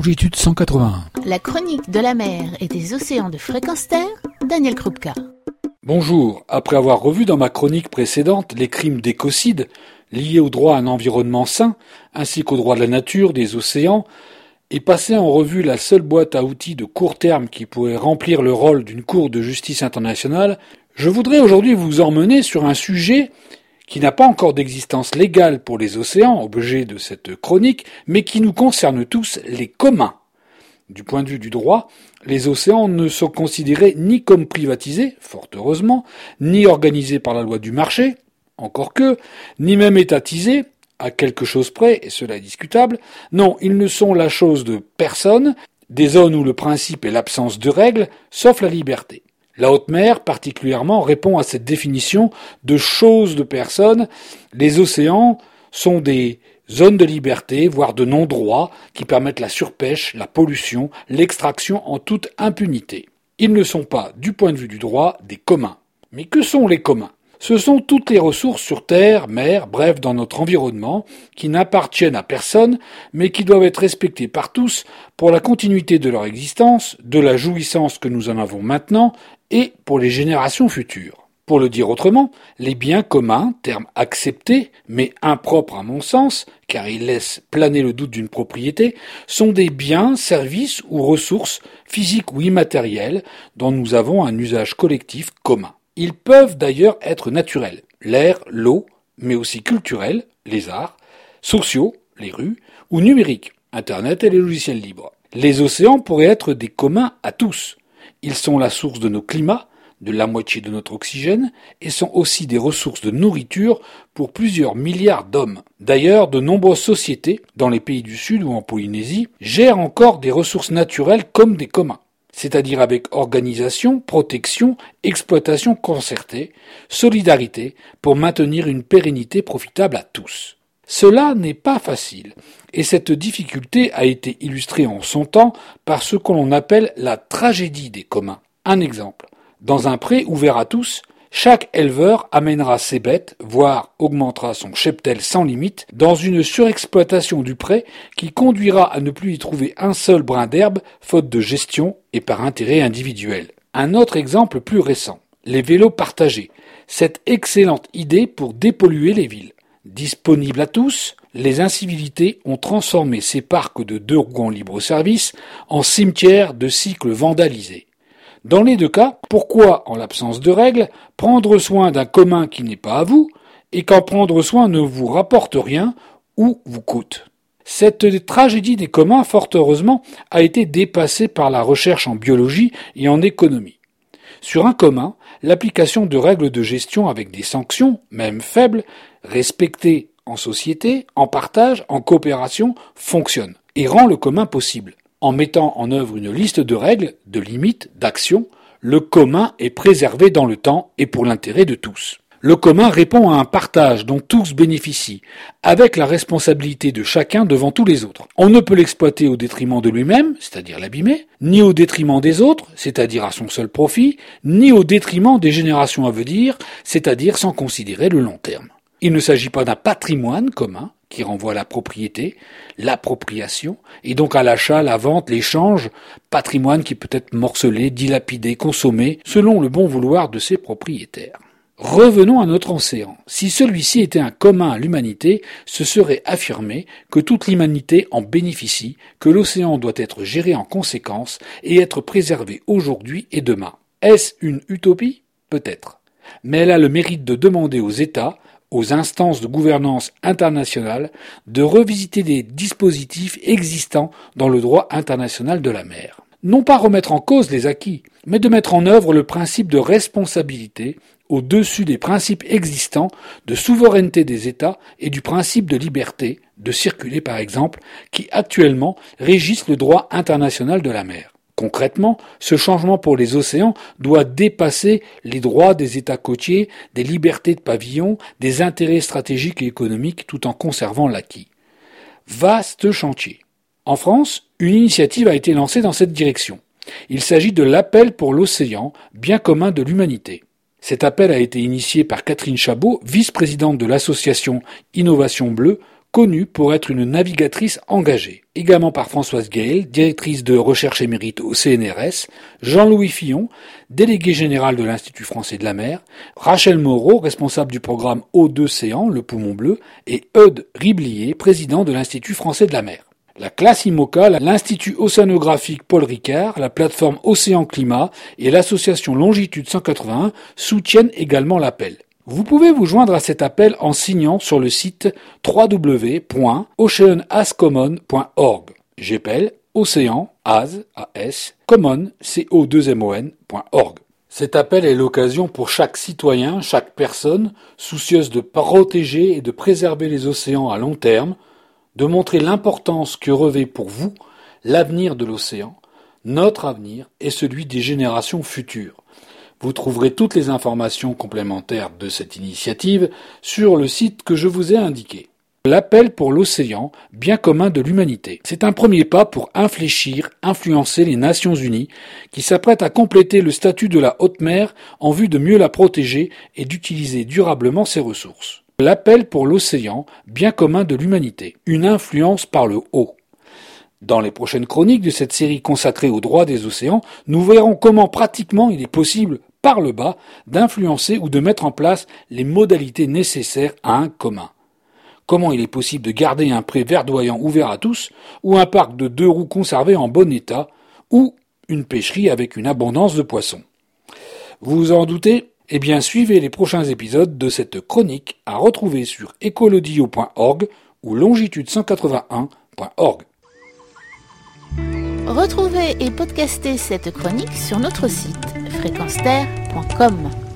longitude 181. La chronique de la mer et des océans de fréquence terre, Daniel Krupka. Bonjour, après avoir revu dans ma chronique précédente les crimes d'écocide liés au droit à un environnement sain, ainsi qu'au droit de la nature, des océans, et passé en revue la seule boîte à outils de court terme qui pourrait remplir le rôle d'une cour de justice internationale, je voudrais aujourd'hui vous emmener sur un sujet qui n'a pas encore d'existence légale pour les océans, objet de cette chronique, mais qui nous concerne tous, les communs. Du point de vue du droit, les océans ne sont considérés ni comme privatisés, fort heureusement, ni organisés par la loi du marché, encore que, ni même étatisés, à quelque chose près, et cela est discutable. Non, ils ne sont la chose de personne, des zones où le principe est l'absence de règles, sauf la liberté. La haute mer, particulièrement, répond à cette définition de choses de personnes. Les océans sont des zones de liberté, voire de non-droit, qui permettent la surpêche, la pollution, l'extraction en toute impunité. Ils ne sont pas, du point de vue du droit, des communs. Mais que sont les communs? Ce sont toutes les ressources sur terre, mer, bref, dans notre environnement, qui n'appartiennent à personne, mais qui doivent être respectées par tous pour la continuité de leur existence, de la jouissance que nous en avons maintenant, et pour les générations futures. Pour le dire autrement, les biens communs, terme accepté, mais impropre à mon sens, car il laisse planer le doute d'une propriété, sont des biens, services ou ressources, physiques ou immatérielles, dont nous avons un usage collectif commun. Ils peuvent d'ailleurs être naturels, l'air, l'eau, mais aussi culturels, les arts, sociaux, les rues, ou numériques, Internet et les logiciels libres. Les océans pourraient être des communs à tous, ils sont la source de nos climats, de la moitié de notre oxygène, et sont aussi des ressources de nourriture pour plusieurs milliards d'hommes. D'ailleurs, de nombreuses sociétés, dans les pays du Sud ou en Polynésie, gèrent encore des ressources naturelles comme des communs, c'est-à-dire avec organisation, protection, exploitation concertée, solidarité, pour maintenir une pérennité profitable à tous. Cela n'est pas facile, et cette difficulté a été illustrée en son temps par ce que l'on appelle la tragédie des communs. Un exemple. Dans un pré ouvert à tous, chaque éleveur amènera ses bêtes, voire augmentera son cheptel sans limite, dans une surexploitation du pré qui conduira à ne plus y trouver un seul brin d'herbe, faute de gestion et par intérêt individuel. Un autre exemple plus récent. Les vélos partagés. Cette excellente idée pour dépolluer les villes. Disponibles à tous, les incivilités ont transformé ces parcs de deux roues en libre-service en cimetières de cycles vandalisés. Dans les deux cas, pourquoi, en l'absence de règles, prendre soin d'un commun qui n'est pas à vous, et quand prendre soin ne vous rapporte rien ou vous coûte? Cette tragédie des communs, fort heureusement, a été dépassée par la recherche en biologie et en économie. Sur un commun, l'application de règles de gestion avec des sanctions, même faibles, respectées en société, en partage, en coopération, fonctionne et rend le commun possible. En mettant en œuvre une liste de règles, de limites, d'actions, le commun est préservé dans le temps et pour l'intérêt de tous. Le commun répond à un partage dont tous bénéficient, avec la responsabilité de chacun devant tous les autres. On ne peut l'exploiter au détriment de lui-même, c'est-à-dire l'abîmer, ni au détriment des autres, c'est-à-dire à son seul profit, ni au détriment des générations à venir, c'est-à-dire sans considérer le long terme. Il ne s'agit pas d'un patrimoine commun, qui renvoie à la propriété, l'appropriation, et donc à l'achat, la vente, l'échange, patrimoine qui peut être morcelé, dilapidé, consommé, selon le bon vouloir de ses propriétaires. Revenons à notre océan. Si celui-ci était un commun à l'humanité, ce serait affirmer que toute l'humanité en bénéficie, que l'océan doit être géré en conséquence et être préservé aujourd'hui et demain. Est-ce une utopie? Peut-être. Mais elle a le mérite de demander aux États, aux instances de gouvernance internationale, de revisiter des dispositifs existants dans le droit international de la mer non pas remettre en cause les acquis, mais de mettre en œuvre le principe de responsabilité au-dessus des principes existants de souveraineté des États et du principe de liberté, de circuler par exemple, qui actuellement régissent le droit international de la mer. Concrètement, ce changement pour les océans doit dépasser les droits des États côtiers, des libertés de pavillon, des intérêts stratégiques et économiques tout en conservant l'acquis. Vaste chantier. En France, une initiative a été lancée dans cette direction. Il s'agit de l'appel pour l'océan, bien commun de l'humanité. Cet appel a été initié par Catherine Chabot, vice-présidente de l'association Innovation Bleue, connue pour être une navigatrice engagée. Également par Françoise Gale, directrice de recherche émérite au CNRS, Jean-Louis Fillon, délégué général de l'Institut français de la mer, Rachel Moreau, responsable du programme O2 le poumon bleu, et Eudes Riblier, président de l'Institut français de la mer. La classe IMOCA, l'Institut océanographique Paul Ricard, la plateforme Océan Climat et l'association Longitude 181 soutiennent également l'appel. Vous pouvez vous joindre à cet appel en signant sur le site www.oceanascommon.org. J'appelle Océan, as, as, common, co 2 mon.org. Cet appel est l'occasion pour chaque citoyen, chaque personne, soucieuse de protéger et de préserver les océans à long terme, de montrer l'importance que revêt pour vous l'avenir de l'océan, notre avenir et celui des générations futures. Vous trouverez toutes les informations complémentaires de cette initiative sur le site que je vous ai indiqué. L'appel pour l'océan, bien commun de l'humanité. C'est un premier pas pour infléchir, influencer les Nations Unies, qui s'apprêtent à compléter le statut de la haute mer en vue de mieux la protéger et d'utiliser durablement ses ressources. L'appel pour l'océan, bien commun de l'humanité. Une influence par le haut. Dans les prochaines chroniques de cette série consacrée aux droits des océans, nous verrons comment pratiquement il est possible, par le bas, d'influencer ou de mettre en place les modalités nécessaires à un commun. Comment il est possible de garder un pré verdoyant ouvert à tous, ou un parc de deux roues conservé en bon état, ou une pêcherie avec une abondance de poissons? Vous vous en doutez, eh bien, suivez les prochains épisodes de cette chronique à retrouver sur écolodio.org ou longitude181.org. Retrouvez et podcastez cette chronique sur notre site fréquenceterre.com.